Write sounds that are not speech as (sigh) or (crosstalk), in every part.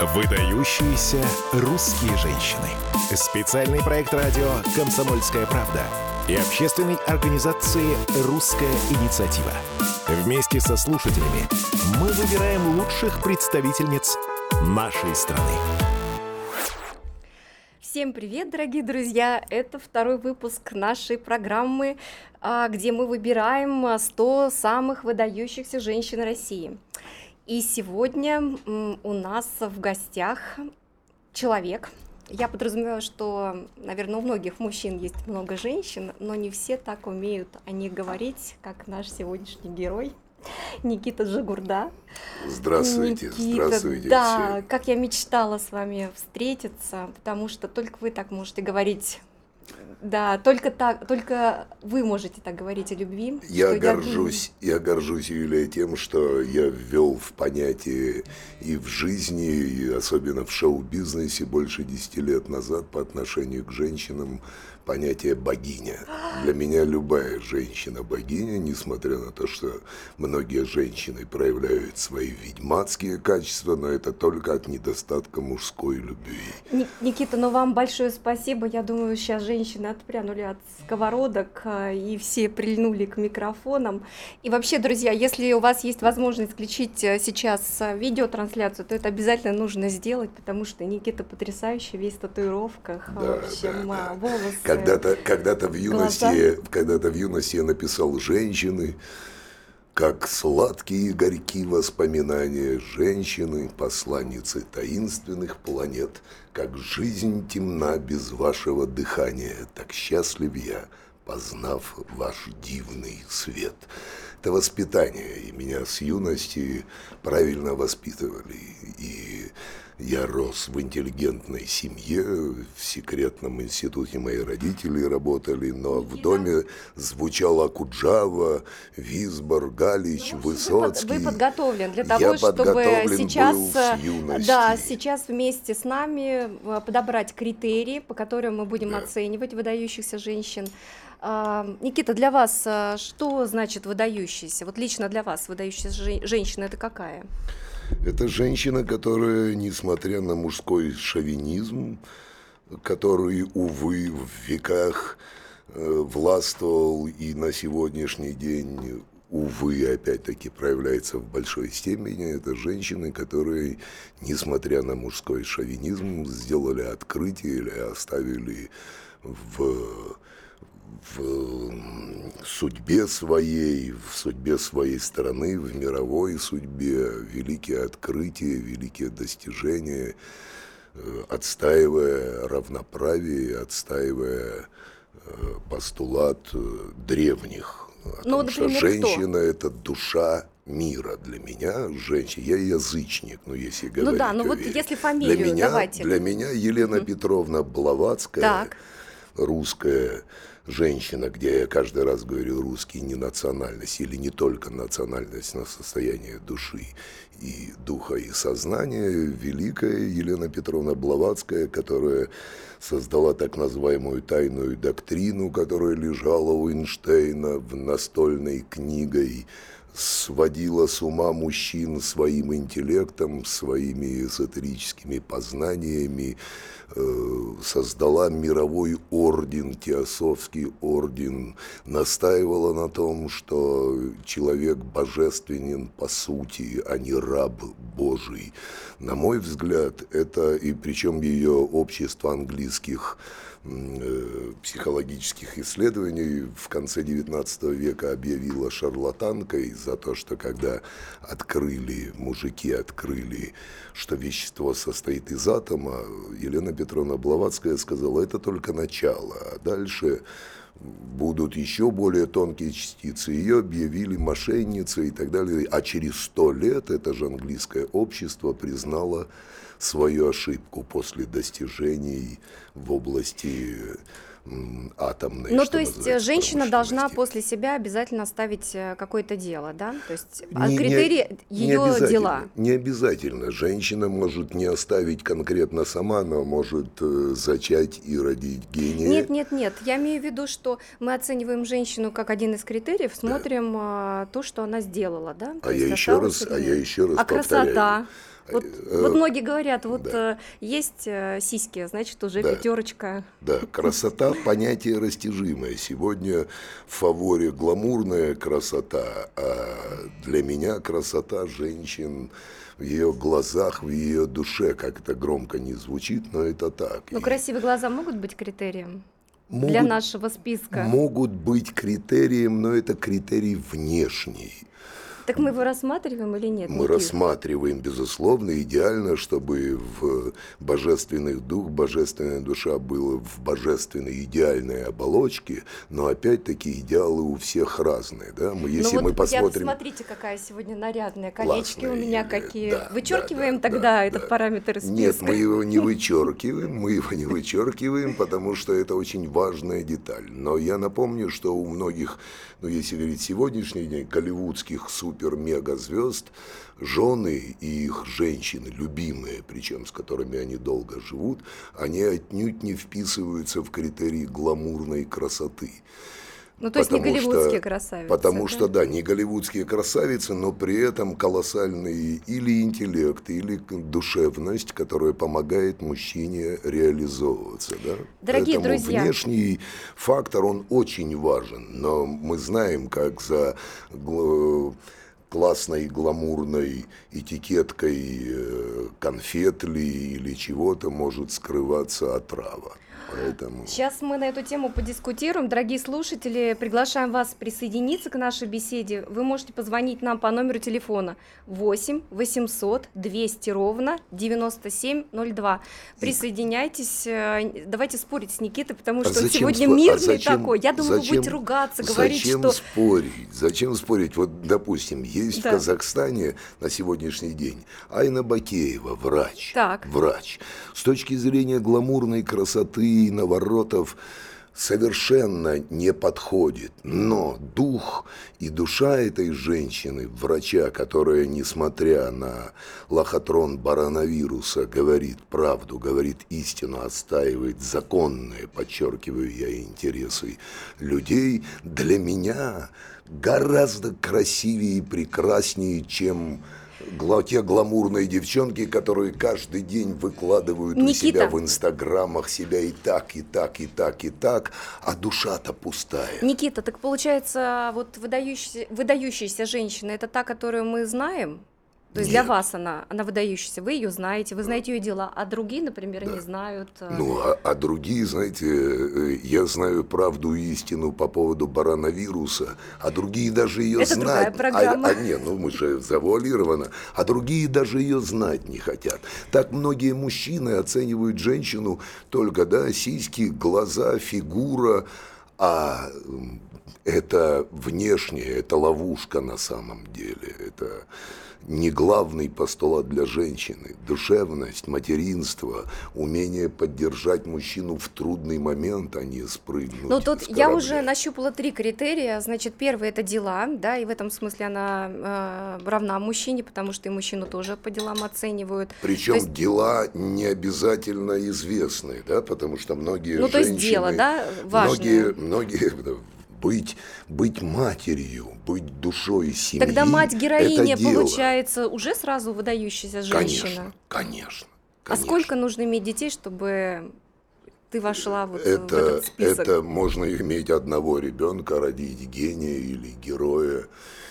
Выдающиеся русские женщины. Специальный проект радио «Комсомольская правда» и общественной организации «Русская инициатива». Вместе со слушателями мы выбираем лучших представительниц нашей страны. Всем привет, дорогие друзья! Это второй выпуск нашей программы, а, где мы выбираем 100 самых выдающихся женщин России. И сегодня у нас в гостях человек. Я подразумеваю, что, наверное, у многих мужчин есть много женщин, но не все так умеют о них говорить, как наш сегодняшний герой. Никита Жигурда. Здравствуйте, Никита, здравствуйте. Да, все. как я мечтала с вами встретиться, потому что только вы так можете говорить да, только так, только вы можете так говорить о любви. Я горжусь, я... я горжусь, Юлия, тем, что я ввел в понятие и в жизни, и особенно в шоу-бизнесе больше десяти лет назад по отношению к женщинам понятие богиня. Для меня любая женщина богиня, несмотря на то, что многие женщины проявляют свои ведьмацкие качества, но это только от недостатка мужской любви. Никита, ну вам большое спасибо. Я думаю, сейчас женщины отпрянули от сковородок а, и все прильнули к микрофонам. И вообще, друзья, если у вас есть возможность включить э, сейчас э, видеотрансляцию, то это обязательно нужно сделать, потому что Никита потрясающий, весь в татуировках, да, в общем, да, да. волосы. Когда-то, когда-то в юности, когда-то в юности я написал женщины, как сладкие и горькие воспоминания женщины, посланницы таинственных планет, как жизнь темна без вашего дыхания, так счастлив я, познав ваш дивный свет. Это воспитание, и меня с юности правильно воспитывали, я рос в интеллигентной семье, в секретном институте мои родители работали, но в доме звучала Куджава, Висбор, Галич, ну, Высоцкий. Вы, подготовлен для того, Я чтобы сейчас, э, да, сейчас вместе с нами э, подобрать критерии, по которым мы будем да. оценивать выдающихся женщин. А, Никита, для вас э, что значит выдающийся? Вот лично для вас выдающаяся женщина это какая? Это женщина, которая, несмотря на мужской шовинизм, который, увы, в веках э, властвовал и на сегодняшний день, увы, опять-таки проявляется в большой степени, это женщины, которые, несмотря на мужской шовинизм, сделали открытие или оставили в в судьбе своей, в судьбе своей страны, в мировой судьбе, великие открытия, великие достижения, э, отстаивая равноправие, отстаивая э, постулат э, древних о ну, том, например, что женщина это душа мира для меня женщина. Я язычник, ну если ну говорить. Ну да, ну вот вере. если фамилию для меня, давайте. Для меня Елена mm. Петровна Блаватская, так. русская женщина, где я каждый раз говорю русский не национальность или не только национальность, но состояние души и духа и сознания, великая Елена Петровна Блаватская, которая создала так называемую тайную доктрину, которая лежала у Эйнштейна в настольной книгой сводила с ума мужчин своим интеллектом, своими эзотерическими познаниями, э, создала мировой орден, теософский орден, настаивала на том, что человек божественен по сути, а не раб Божий. На мой взгляд, это, и причем ее общество английских психологических исследований в конце XIX века объявила шарлатанкой за то, что когда открыли, мужики открыли, что вещество состоит из атома, Елена Петровна Блаватская сказала, это только начало, а дальше будут еще более тонкие частицы. Ее объявили мошенницей и так далее. А через сто лет это же английское общество признало свою ошибку после достижений в области атомной. Ну, то есть женщина должна после себя обязательно ставить э, какое-то дело, да? То есть а не, критерий не, ее не дела. Не обязательно. Женщина может не оставить конкретно сама, но может э, зачать и родить гения. Нет, нет, нет. Я имею в виду, что мы оцениваем женщину как один из критериев, смотрим да. то, что она сделала, да? То а я еще раз, а я еще раз а повторяю. красота? Вот, э, вот многие говорят, вот да. э, есть э, сиськи, значит, уже да. пятерочка. Да, красота – понятие растяжимое. Сегодня в фаворе гламурная красота, а для меня красота женщин в ее глазах, в ее душе, как это громко не звучит, но это так. Но И... красивые глаза могут быть критерием? Могут, для нашего списка? Могут быть критерием, но это критерий внешний. Так мы его рассматриваем или нет? Мы рассматриваем, безусловно, идеально, чтобы в божественный дух, божественная душа была в божественной идеальной оболочке, но опять-таки идеалы у всех разные, да? Мы, если ну вот мы посмотрим... Я, смотрите, какая сегодня нарядная, колечки у меня какие. Да, Вычеркиваем да, да, тогда да, этот да. параметр из списка? Нет, мы его не (laughs) вычеркиваем, мы его не вычеркиваем, потому что это очень важная деталь. Но я напомню, что у многих, ну если говорить сегодняшний день, голливудских супер супер-мега-звезд, жены и их женщины, любимые, причем с которыми они долго живут, они отнюдь не вписываются в критерии гламурной красоты. Ну, то есть не голливудские что, красавицы. Потому да? что, да, не голливудские красавицы, но при этом колоссальный или интеллект, или душевность, которая помогает мужчине реализовываться. Да? Дорогие Поэтому друзья. внешний фактор, он очень важен, но мы знаем, как за классной гламурной этикеткой э, конфет ли или чего-то может скрываться отрава. Поэтому... Сейчас мы на эту тему подискутируем. Дорогие слушатели, приглашаем вас присоединиться к нашей беседе. Вы можете позвонить нам по номеру телефона 8 800 200 ровно 9702. Присоединяйтесь, э, давайте спорить с Никитой, потому что а сегодня спор... мирный а зачем, такой. Я думаю, зачем, вы будете ругаться, говорить, зачем что... спорить? Зачем спорить? Вот, допустим, есть да. в Казахстане на сегодняшний день Айна Бакеева, врач. Так. Врач. С точки зрения гламурной красоты и наворотов совершенно не подходит. Но дух и душа этой женщины, врача, которая, несмотря на лохотрон барановируса, говорит правду, говорит истину, отстаивает законные, подчеркиваю я, интересы людей, для меня гораздо красивее и прекраснее, чем те гламурные девчонки, которые каждый день выкладывают Никита. у себя в инстаграмах себя и так, и так, и так, и так, а душа-то пустая. Никита, так получается, вот выдающаяся, выдающаяся женщина, это та, которую мы знаем? То есть Нет. для вас она, она выдающаяся, вы ее знаете, вы знаете ее дела, а другие, например, да. не знают. Э, ну, а, а другие, знаете, э, я знаю правду и истину по поводу барановируса, а другие даже ее Это знать. Другая программа. А, а не, ну мы же завуалировано, а другие даже ее знать не хотят. Так многие мужчины оценивают женщину только, да, сиськи, глаза, фигура, а это внешнее, это ловушка на самом деле, это не главный постулат для женщины. Душевность, материнство, умение поддержать мужчину в трудный момент, а не спрыгнуть. Ну тут я уже нащупала три критерия. Значит, первый это дела, да, и в этом смысле она э, равна мужчине, потому что и мужчину тоже по делам оценивают. Причем есть... дела не обязательно известные, да, потому что многие ну, женщины... Ну то есть дело, да, важное. Многие, многие (laughs) быть, быть матерью, быть душой семьи. Тогда мать-героиня получается уже сразу выдающаяся женщина. Конечно, конечно. А сколько нужно иметь детей, чтобы ты вошла вот это, в этот список? Это можно иметь одного ребенка, родить гения или героя.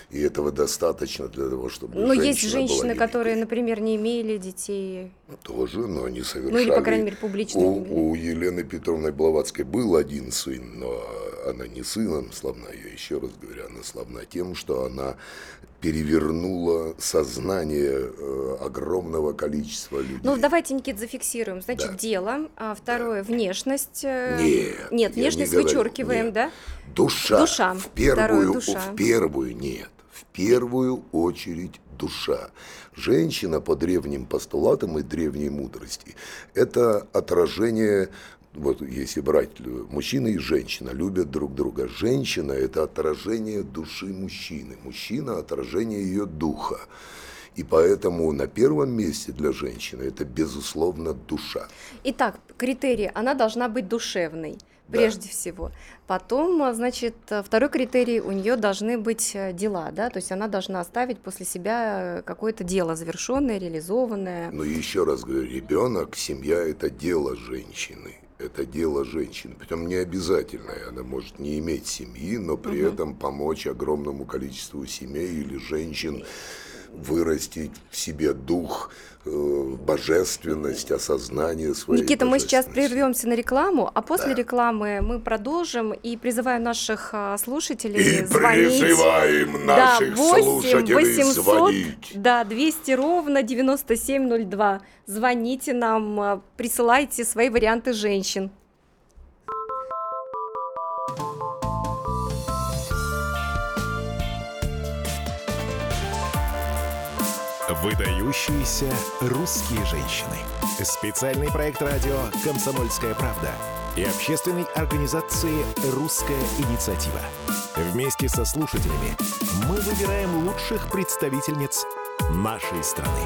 И этого достаточно для того, чтобы Но есть женщины, которые, например, не имели детей. Тоже, но они совершали... Ну или, по крайней мере, публично у, у Елены Петровны Блаватской был один сын, но она не сыном славна, я еще раз говорю, она славна тем, что она перевернула сознание э, огромного количества людей. Ну, давайте, Никит, зафиксируем. Значит, да. дело. А второе, да. внешность. Э, нет. Нет, внешность не вычеркиваем, нет. да? Душа. Душа. В первую, Второе, душа. в первую нет. В первую очередь душа. Женщина по древним постулатам и древней мудрости – это отражение вот если брать мужчина и женщина любят друг друга. Женщина – это отражение души мужчины, мужчина – отражение ее духа. И поэтому на первом месте для женщины это, безусловно, душа. Итак, критерий – она должна быть душевной. прежде да. всего. Потом, значит, второй критерий, у нее должны быть э, дела, да, то есть она должна оставить после себя какое-то дело завершенное, реализованное. Ну, еще раз говорю, ребенок, семья – это дело женщины это дело женщины. Притом не обязательное. Она может не иметь семьи, но при угу. этом помочь огромному количеству семей или женщин вырастить в себе дух, э, божественность, осознание своей Никита, мы сейчас прервемся на рекламу, а после да. рекламы мы продолжим и призываю наших а, слушателей и звонить. призываем наших да, 8 слушателей 800, звонить. Да, 200 ровно 9702. Звоните нам, а, присылайте свои варианты женщин. Выдающиеся русские женщины. Специальный проект радио «Комсомольская правда» и общественной организации «Русская инициатива». Вместе со слушателями мы выбираем лучших представительниц нашей страны.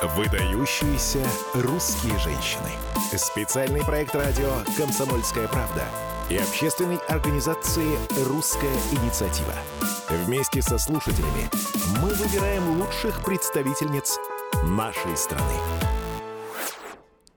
Выдающиеся русские женщины. Специальный проект радио «Комсомольская правда» и общественной организации «Русская инициатива». Вместе со слушателями мы выбираем лучших представительниц нашей страны.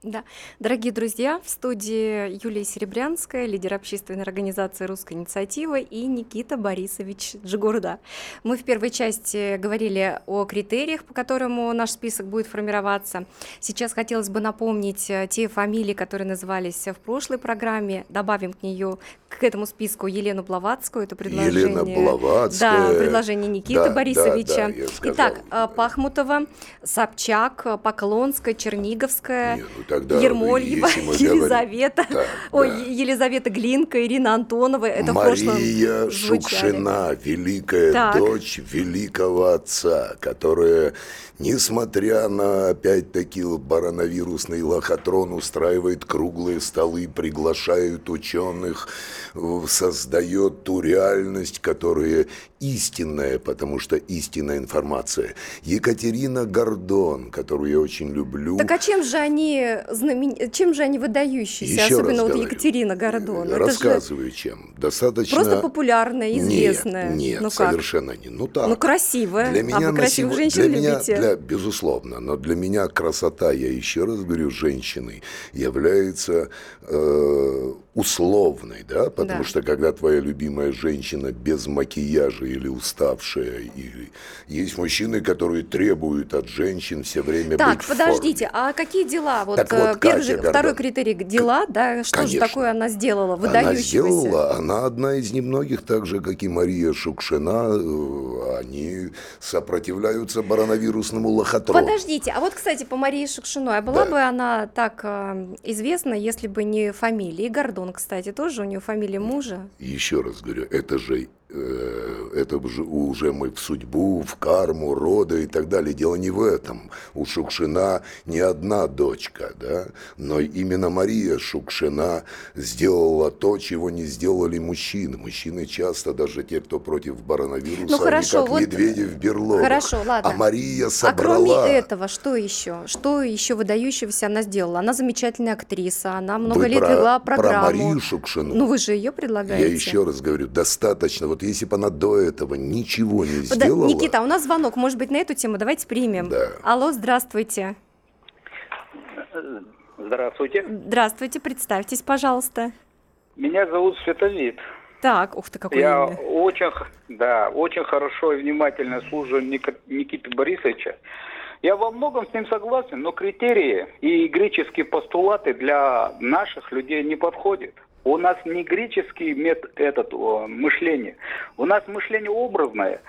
Да. Дорогие друзья, в студии Юлия Серебрянская, лидер общественной организации «Русская инициатива» и Никита Борисович Джигурда. Мы в первой части говорили о критериях, по которым наш список будет формироваться. Сейчас хотелось бы напомнить э, те фамилии, которые назывались в прошлой программе. Добавим к нее, к этому списку Елену Блаватскую. Это предложение... Елена Блаватская. Да, предложение Никиты да, Борисовича. Да, да, Итак, э, Пахмутова, Собчак, Поклонская, Черниговская. Не, тогда Ермольева, (laughs) Елизавета, так, ой, да. Елизавета Глинка, Ирина Антонова. Это Мария Шукшина, великая так. дочь великого отца, которая, несмотря на, опять-таки, бароновирусный лохотрон, устраивает круглые столы, приглашает ученых, создает ту реальность, которая истинная, потому что истинная информация. Екатерина Гордон, которую я очень люблю. Так а чем же они знамен... чем же они выдающиеся, Еще особенно вот Екатерина Гордон? Рассказываю, же... чем. Достаточно... Просто популярная, известная. Нет, нет ну совершенно не. Ну так. Ну красивая. Для меня а вы красивых женщин для любите? Меня, для, безусловно, но для меня красота, я еще раз говорю, женщины является э, условной, да, потому да. что когда твоя любимая женщина без макияжа или уставшая, или есть мужчины, которые требуют от женщин все время так, быть подождите, в форме. а какие дела? Вот, так вот первый же, второй критерий дела, да, что Конечно. же такое она сделала, выдающегося? Она сделала, она одна из немногих, так же, как и Мария Шукшина, э, они сопротивляются бароновирусному лохотрону. Подождите, а вот, кстати, по Марии Шукшиной, а была да. бы она так э, известна, если бы не фамилия Гордон? Он, кстати, тоже, у него фамилия мужа. Еще раз говорю, это же это уже, мы в судьбу, в карму, роды и так далее. Дело не в этом. У Шукшина не одна дочка, да, но именно Мария Шукшина сделала то, чего не сделали мужчины. Мужчины часто, даже те, кто против коронавируса, ну, хорошо, они как вот медведи в берлогах. Хорошо, ладно. А Мария собрала... А кроме этого, что еще? Что еще выдающегося она сделала? Она замечательная актриса, она много вы лет про, вела программу. Про Марию Шукшину. Ну, вы же ее предлагаете. Я еще раз говорю, достаточно. Вот если бы она до этого ничего не сделала... Никита, у нас звонок, может быть, на эту тему, давайте примем. Да. Алло, здравствуйте. Здравствуйте. Здравствуйте, представьтесь, пожалуйста. Меня зовут Световид. Так, ух ты, какой Я имя. очень, да, очень хорошо и внимательно слушаю Никиты Борисовича. Я во многом с ним согласен, но критерии и греческие постулаты для наших людей не подходят. У нас не греческий метод этот о, мышление, у нас мышление образное.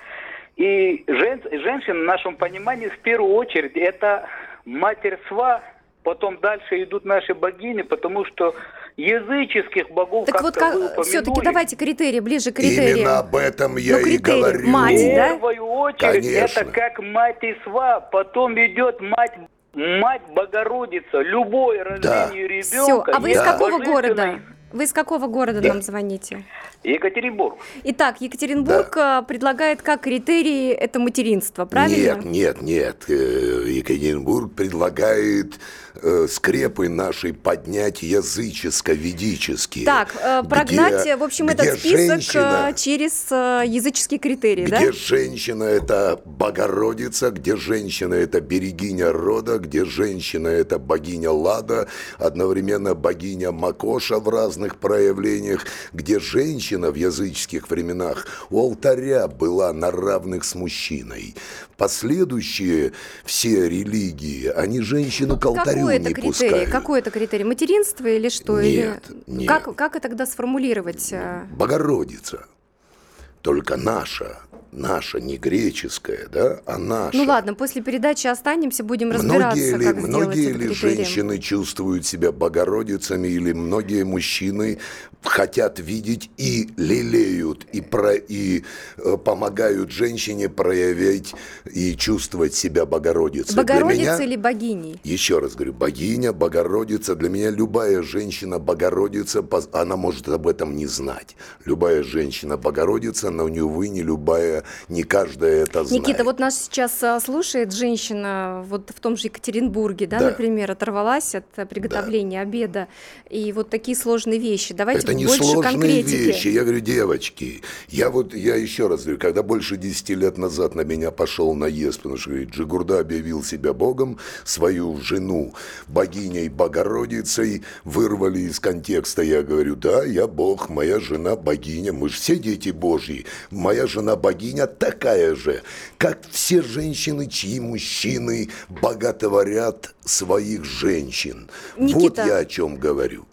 И жен, женщина в нашем понимании в первую очередь это матерьства, потом дальше идут наши богини, потому что языческих богов так вот как все-таки давайте критерии ближе к критериям именно об этом я ну, и говорю мать да в первую очередь Конечно. это как мать и сва потом идет мать Мать Богородица, любое рождение да. ребенка. Все, а вы из какого города? Вы из какого города да. нам звоните? Екатеринбург. Итак, Екатеринбург да. предлагает как критерии это материнство, правильно? Нет, нет, нет. Э, Екатеринбург предлагает э, скрепы нашей поднять языческо-ведические. Так, э, прогнать, где, в общем, этот список женщина, через языческие критерии, где да? Где женщина – это Богородица, где женщина – это берегиня рода, где женщина – это богиня Лада, одновременно богиня Макоша в разных проявлениях, где женщина в языческих временах у алтаря была на равных с мужчиной. Последующие все религии, они женщину к алтарю Какой не это критерий? пускают. Какой это критерий? Материнство или что? Нет, или... нет. Как, как это тогда сформулировать? Э? Богородица. Только наша наша, не греческая, да, а наша. Ну ладно, после передачи останемся, будем разбираться, многие ли, как Многие ли критерием. женщины чувствуют себя богородицами, или многие мужчины хотят видеть и лелеют, и, про, и э, помогают женщине проявить и чувствовать себя Богородицей. Богородица меня, или богиней? Еще раз говорю, богиня, Богородица. Для меня любая женщина Богородица, она может об этом не знать. Любая женщина Богородица, но, увы, не любая не каждая это знает. Никита, вот нас сейчас а, слушает женщина вот в том же Екатеринбурге, да, да. например, оторвалась от э, приготовления да. обеда, и вот такие сложные вещи. Давайте это не больше сложные конкретики. вещи. Я говорю, девочки, я вот, я еще раз говорю, когда больше 10 лет назад на меня пошел наезд, потому что говорит, Джигурда объявил себя Богом, свою жену богиней Богородицей, вырвали из контекста, я говорю, да, я Бог, моя жена богиня, мы же все дети Божьи, моя жена богиня, богиня такая же, как все женщины, чьи мужчины боготворят своих женщин. Никита. Вот я о чем говорю.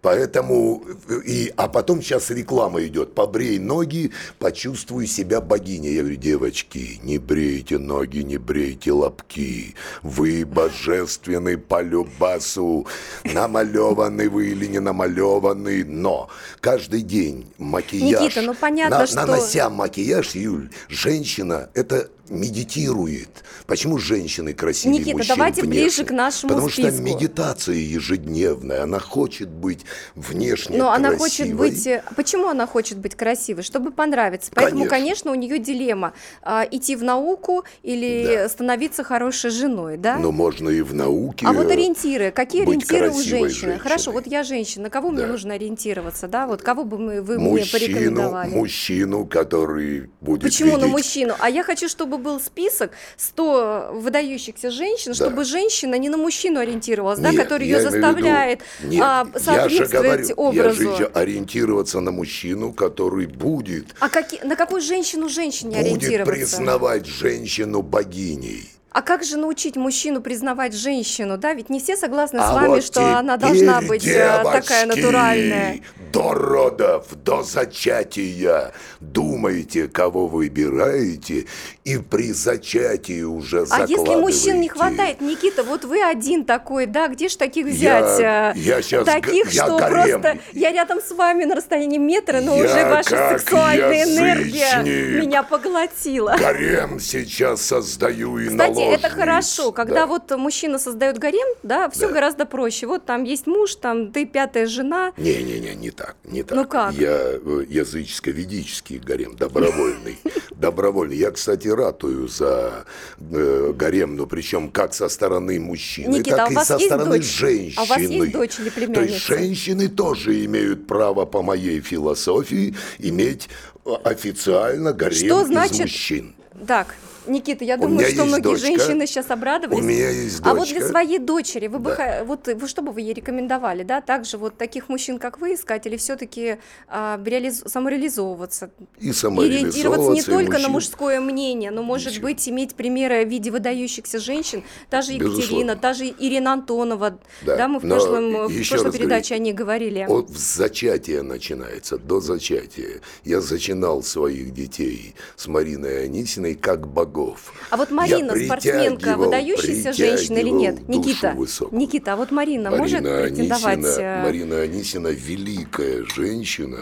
Поэтому, и, а потом сейчас реклама идет. Побрей ноги, почувствуй себя богиней. Я говорю, девочки, не брейте ноги, не брейте лобки. Вы божественный по любасу. Намалеваны вы или не намалеваны. Но каждый день макияж. Никита, ну понятно, на, что... Нанося макияж, Юль, женщина, это медитирует. Почему женщины красивее Никита, мужчин давайте внешне? ближе к нашему Потому списку. что медитация ежедневная, она хочет быть внешне Но красивой. она хочет быть... Э, почему она хочет быть красивой? Чтобы понравиться. Поэтому, конечно, конечно у нее дилемма. А, идти в науку или да. становиться хорошей женой, да? Но можно и в науке А вот ориентиры. Какие ориентиры у женщины? Женщиной. Хорошо, вот я женщина. На кого да. мне нужно ориентироваться, да? Вот кого бы мы, вы мужчину, мне порекомендовали? Мужчину, который будет Почему видеть... на мужчину? А я хочу, чтобы был список 100 выдающихся женщин, да. чтобы женщина не на мужчину ориентировалась, Нет, да, который ее заставляет виду... Нет, а, соответствовать же говорю, образу. Я же ориентироваться на мужчину, который будет... А какие, на какую женщину женщине будет ориентироваться? Будет признавать женщину богиней. А как же научить мужчину признавать женщину, да? Ведь не все согласны а с вами, вот что она должна быть э, девочки, такая натуральная. До родов, до зачатия думайте, кого выбираете, и при зачатии уже А если мужчин не хватает, Никита, вот вы один такой, да? Где ж таких взять? Я, я сейчас таких, я что гарем. просто я рядом с вами на расстоянии метра, но я уже ваша сексуальная энергия меня поглотила. Гарем сейчас создаю и Кстати, Кстати, это хорошо, когда да. вот мужчина создает гарем, да, все да. гораздо проще. Вот там есть муж, там ты пятая жена. Не-не-не, не так, не так. Ну как? Я э, языческо-ведический гарем, добровольный. (laughs) Добровольный. Я, кстати, ратую за э, гарем, но причем как со стороны мужчины, так а и со стороны женщины. А у вас есть дочь или племянница? То есть женщины тоже имеют право по моей философии иметь э, официально гарем Что значит... из мужчин. Так, Никита, я думаю, что многие дочка. женщины сейчас обрадовались. У меня есть дочка. А вот для своей дочери, вы бы, да. вот, вы, что бы вы ей рекомендовали, да, также вот таких мужчин, как вы, искать, или все-таки а, реализ... самореализовываться? И самореализовываться, ориентироваться не только мужчин. на мужское мнение, но, может Ничего. быть, иметь примеры в виде выдающихся женщин, та же Екатерина, Безусловно. та же Ирина Антонова, да, да мы в, но прошлом, в прошлой передаче говорю, о ней говорили. От зачатия начинается, до зачатия. Я зачинал своих детей с Мариной Анисиной как богов. А вот Марина, спортсменка, выдающаяся женщина или нет? Никита, высокую. Никита, а вот Марина, Марина может претендовать? Анисина, э, Марина Анисина великая женщина,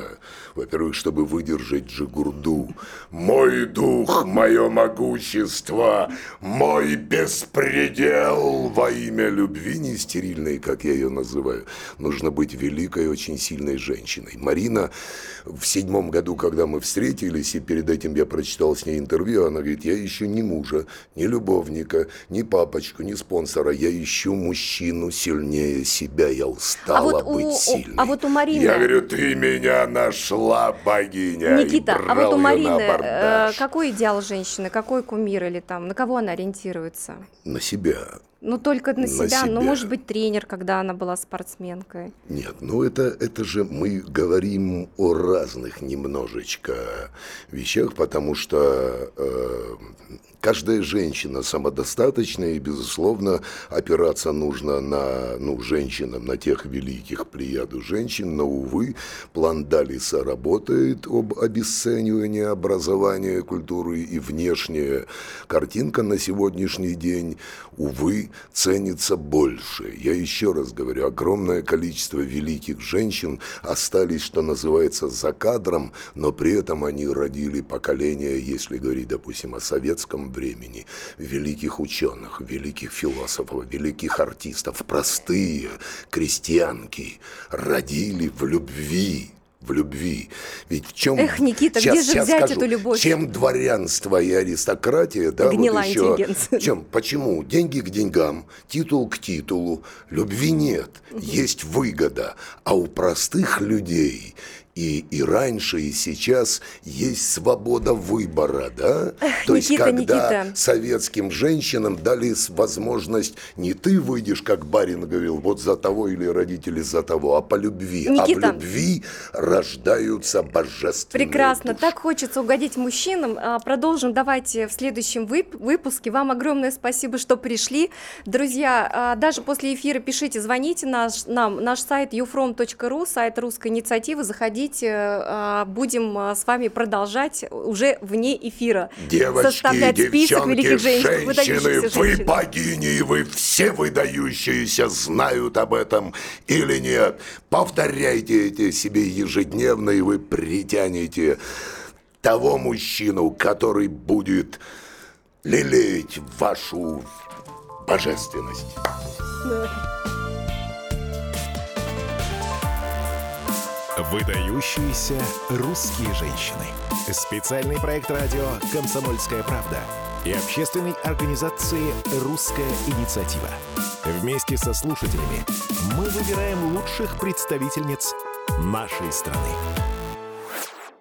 во-первых, чтобы выдержать Джигурду. Мой дух, мое могущество, мой беспредел во имя любви не стерильной, как я ее называю. Нужно быть великой, очень сильной женщиной. Марина в седьмом году, когда мы встретились, и перед этим я прочитал с ней интервью, она говорит, я ищу ни мужа, ни любовника, ни папочку, ни спонсора, я ищу мужчину сильнее себя, я устала а вот быть у, сильной. А вот у Марины... Я говорю, ты меня нашла, богиня, Никита, а вот у Марины э, какой идеал женщины, какой кумир или там, на кого она ориентируется? На себя. Ну, только на, на себя. себя. Ну, может быть, тренер, когда она была спортсменкой. Нет, ну это, это же мы говорим о разных немножечко вещах, потому что э, каждая женщина самодостаточная, и, безусловно, опираться нужно на, ну, женщинам, на тех великих плеяду женщин, но, увы, план Далиса работает об обесценивании образования, культуры и внешняя картинка на сегодняшний день, увы, ценится больше. Я еще раз говорю, огромное количество великих женщин остались, что называется, за кадром, но при этом они родили поколение, если говорить, допустим, о советском времени, великих ученых, великих философов, великих артистов, простые крестьянки родили в любви в любви. Ведь в чем... Эх, Никита, сейчас, где же взять скажу, эту любовь? Чем дворянство и аристократия, да, Гнила вот еще... Чем? Почему? Деньги к деньгам, титул к титулу. Любви нет, есть выгода. А у простых людей и, и раньше, и сейчас есть свобода выбора, да? Эх, То Никита, есть, когда Никита. советским женщинам дали возможность, не ты выйдешь, как барин говорил, вот за того или родители за того, а по любви. Никита. А в любви рождаются божественные Прекрасно, души. так хочется угодить мужчинам. А, продолжим давайте в следующем вып выпуске. Вам огромное спасибо, что пришли. Друзья, а, даже после эфира пишите, звоните наш, нам. Наш сайт youfrom.ru, сайт русской инициативы. Заходите приходите, а, будем а, с вами продолжать уже вне эфира. Девочки, составлять список великих женщин, женщины, вы богини, и вы все выдающиеся знают об этом или нет. Повторяйте эти себе ежедневно, и вы притянете того мужчину, который будет лелеять вашу божественность. Выдающиеся русские женщины. Специальный проект радио «Комсомольская правда» и общественной организации «Русская инициатива». Вместе со слушателями мы выбираем лучших представительниц нашей страны.